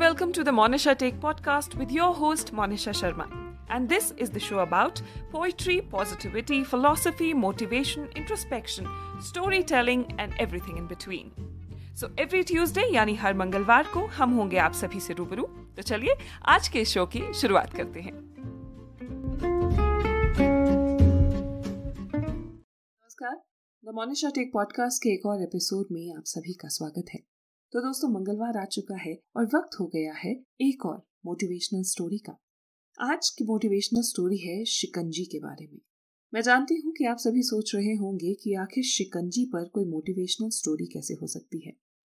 welcome to the Monisha Take podcast with your host Monisha Sharma. And this is the show about poetry, positivity, philosophy, motivation, introspection, storytelling and everything in between. So every Tuesday यानी हर मंगलवार को हम होंगे आप सभी से रूबरू तो चलिए आज के शो की शुरुआत करते हैं नमस्कार द मोनिशा टेक पॉडकास्ट के एक और एपिसोड में आप सभी का स्वागत है तो दोस्तों, मंगलवार आ चुका है और वक्त हो गया है एक और मोटिवेशनल स्टोरी का। आज की मोटिवेशनल स्टोरी है शिकंजी के बारे में। मैं जानती हूँ कि आप सभी सोच रहे होंगे कि आखिर शिकंजी पर कोई मोटिवेशनल स्टोरी कैसे हो सकती है।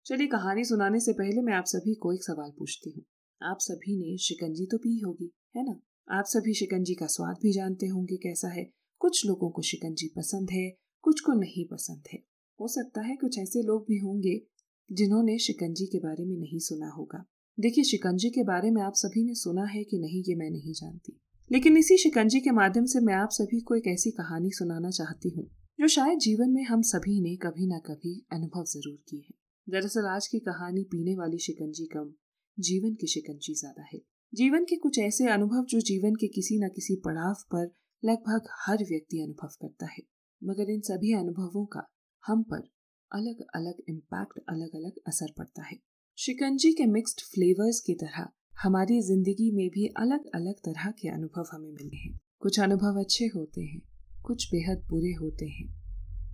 चलिए, कहानी सुनाने से पहले मैं आप सभी को एक सवाल पूछती हूँ। आप सभी ने शिकंजी तो पी होगी, है ना? आप सभी शिकंजी का स्वाद भी जानते होंगे कैसा है। कुछ लोगों को शिकंजी पसंद है, कुछ को नहीं पसंद है। हो सकता है कुछ ऐसे लोग भी होंगे जिन्होंने शिकंजी के बारे में नहीं सुना होगा। देखिए, शिकंजी के बारे में आप सभी ने सुना है कि नहीं, ये मैं नहीं जानती। लेकिन इसी शिकंजी के माध्यम से मैं आप सभी को एक ऐसी कहानी सुनाना चाहती हूँ, जो शायद जीवन में हम सभी ने कभी ना कभी अनुभव ज़रूर की है। दरअसल, आज की कहानी पीने वाली शिकंजी कम, जीवन की शिकंजी ज़्यादा है। जीवन के कुछ ऐसे अनुभव जो जीवन के किसी न किसी पड़ाव पर लगभग हर व्यक्ति अनुभव करता है, मगर इन सभी अनुभवों का हम पर अलग अलग इम्पैक्ट अलग अलग असर पड़ता है। शिकंजी के मिक्स्ड फ्लेवर्स की तरह, हमारी ज़िंदगी में भी अलग अलग तरह के अनुभव हमें मिले हैं। कुछ अनुभव अच्छे होते हैं, कुछ बेहद बुरे होते हैं।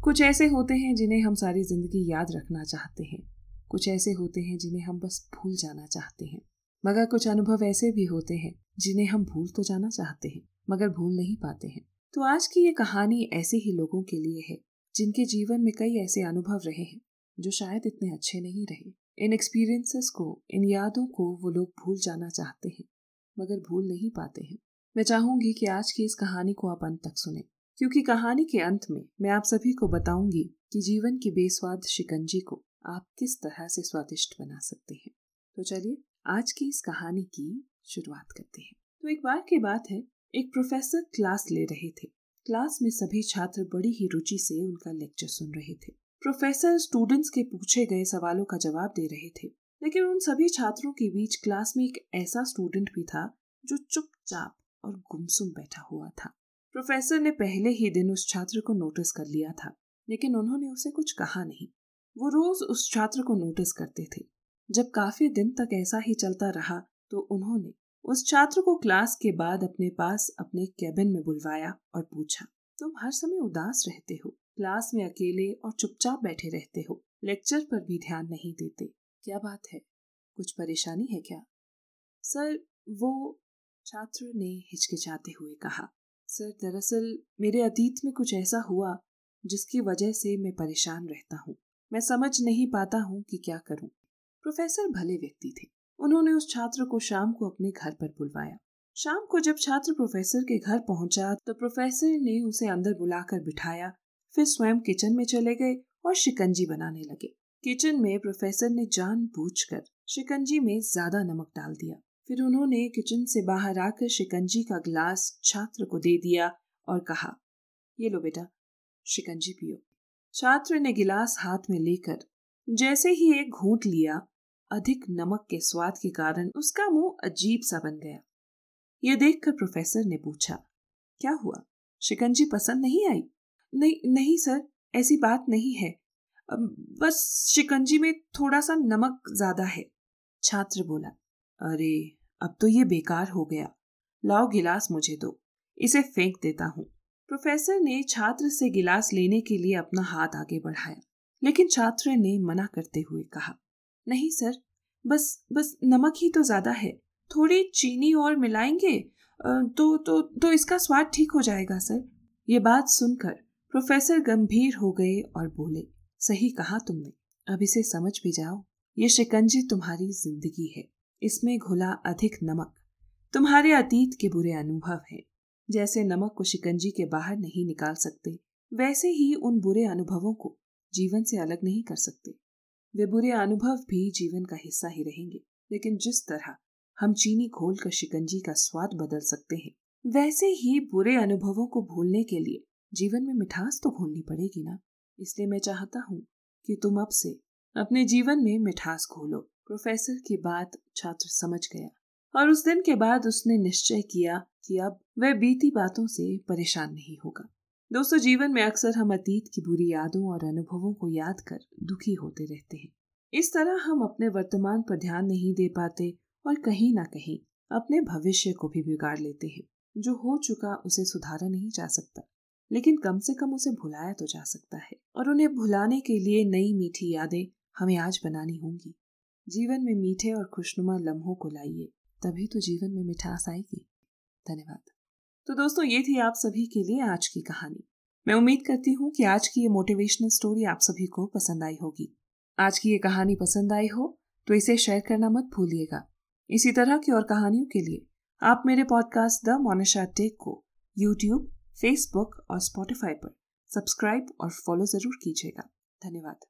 कुछ ऐसे होते हैं जिन्हें हम सारी ज़िंदगी याद रखना चाहते हैं। कुछ ऐसे होते हैं जिन्हें हम बस भूल जाना चाहते हैं। मगर कुछ अनुभव ऐसे भी होते हैं जिन्हें हम भूल तो जाना चाहते हैं, मगर भूल नहीं पाते हैं। तो आज की ये कहानी ऐसे ही लोगों के लिए है जिनके जीवन में कई ऐसे अनुभव रहे हैं, जो शायद इतने अच्छे नहीं रहे। इन एक्सपीरियंसेस को, इन यादों को वो लोग भूल जाना चाहते हैं, मगर भूल नहीं पाते हैं। मैं चाहूँगी कि आज की इस कहानी को आप अंत तक सुने, क्योंकि कहानी के अंत में मैं आप सभी को बताऊँगी कि जीवन की बेस्वाद शिकंजी को आप किस तरह से स्वादिष्ट बना सकते हैं। तो चलिए, आज की इस कहानी की शुरुआत करते हैं। तो एक बार की बात है, एक प्रोफेसर क्लास ले रहे थे। क्लास में सभी छात्र बड़ी ही रुचि से उनका लेक्चर सुन रहे थे। प्रोफेसर स्टूडेंट्स के पूछे गए सवालों का जवाब दे रहे थे। लेकिन उन सभी छात्रों के बीच क्लास में एक ऐसा स्टूडेंट भी था जो चुपचाप और गुमसुम बैठा हुआ था। प्रोफेसर ने पहले ही दिन उस छात्र को नोटिस कर लिया था, लेकिन उन्होंने उसे कुछ कहा नहीं। वो रोज उस छात्र को नोटिस करते थे। जब काफ़ी दिन तक ऐसा ही चलता रहा तो उन्होंने उस छात्र को क्लास के बाद अपने पास अपने कैबिन में बुलवाया और पूछा, तुम हर समय उदास रहते हो, क्लास में अकेले और चुपचाप बैठे रहते हो, लेक्चर पर भी ध्यान नहीं देते, क्या बात है? कुछ परेशानी है क्या? सर, वो छात्र ने हिचकिचाते हुए कहा, सर, दरअसल मेरे अतीत में कुछ ऐसा हुआ जिसकी वजह से मैं परेशान रहता हूँ। मैं समझ नहीं पाता हूँ कि क्या करूँ। प्रोफेसर भले व्यक्ति थे उन्होंने उस छात्र को शाम को अपने घर पर बुलवाया। शाम को जब छात्र प्रोफेसर के घर पहुँचा तो प्रोफेसर ने उसे अंदर बुलाकर बिठाया। फिर स्वयं किचन में चले गए और शिकंजी बनाने लगे। किचन में प्रोफेसर ने जान कर शिकंजी में ज़्यादा नमक डाल दिया। फिर उन्होंने किचन से बाहर आकर शिकंजी का ग्लास छात्र को दे दिया और कहा, ये लो बेटा, शिकंजी पियो। छात्र ने गिलास हाथ में लेकर जैसे ही एक घूंट लिया अधिक नमक के स्वाद के कारण उसका मुँह अजीब सा बन गया। यह देखकर प्रोफेसर ने पूछा, क्या हुआ? शिकंजी पसंद नहीं आई? नहीं नहीं सर, ऐसी बात नहीं है। बस शिकंजी में थोड़ा सा नमक ज़्यादा है। छात्र बोला, अरे, अब तो ये बेकार हो गया। लाओ गिलास मुझे दो, इसे फेंक देता हूँ। प्रोफेसर ने छात्र से गिलास लेने के लिए अपना हाथ आगे बढ़ाया, लेकिन छात्र ने मना करते हुए कहा नहीं सर, बस बस नमक ही तो ज़्यादा है। थोड़ी चीनी और मिलाएँगे? तो तो तो इसका स्वाद ठीक हो जाएगा सर। ये बात सुनकर प्रोफेसर गंभीर हो गए और बोले, सही कहा तुमने, अब इसे समझ भी जाओ। ये शिकंजी तुम्हारी ज़िंदगी है, इसमें घुला अधिक नमक। तुम्हारे अतीत के बुरे अनुभव हैं, जैसे नमक को शिकंजी के बाहर नहीं निकाल सकते, वैसे ही उन बुरे अनुभवों को जीवन से अलग नहीं कर सकते। वे बुरे अनुभव भी जीवन का हिस्सा ही रहेंगे। लेकिन जिस तरह हम चीनी घोल कर शिकंजी का स्वाद बदल सकते हैं, वैसे ही बुरे अनुभवों को भूलने के लिए जीवन में मिठास तो घोलनी पड़ेगी ना? इसलिए मैं चाहता हूँ कि तुम अब से अपने जीवन में मिठास घोलो। प्रोफेसर की बात छात्र समझ गया और उस दिन के बाद उसने निश्चय किया कि अब वह बीती बातों से परेशान नहीं होगा। दोस्तों, जीवन में अक्सर हम अतीत की बुरी यादों और अनुभवों को याद कर दुखी होते रहते हैं। इस तरह हम अपने वर्तमान पर ध्यान नहीं दे पाते और कहीं ना कहीं अपने भविष्य को भी बिगाड़ लेते हैं। जो हो चुका उसे सुधारा नहीं जा सकता, लेकिन कम से कम उसे भुलाया तो जा सकता है। और उन्हें भुलाने के लिए नई मीठी यादें हमें आज बनानी होंगी। जीवन में मीठे और खुशनुमा लम्हों को लाइए, तभी तो जीवन में मिठास आएगी। धन्यवाद। तो दोस्तों, ये थी आप सभी के लिए आज की कहानी। मैं उम्मीद करती हूँ कि आज की ये मोटिवेशनल स्टोरी आप सभी को पसंद आई होगी। आज की ये कहानी पसंद आई हो तो इसे शेयर करना मत भूलिएगा। इसी तरह की और कहानियों के लिए आप मेरे पॉडकास्ट द मोनिशा टेक को यूट्यूब फेसबुक और स्पॉटिफाई पर सब्सक्राइब और फॉलो ज़रूर कीजिएगा। धन्यवाद।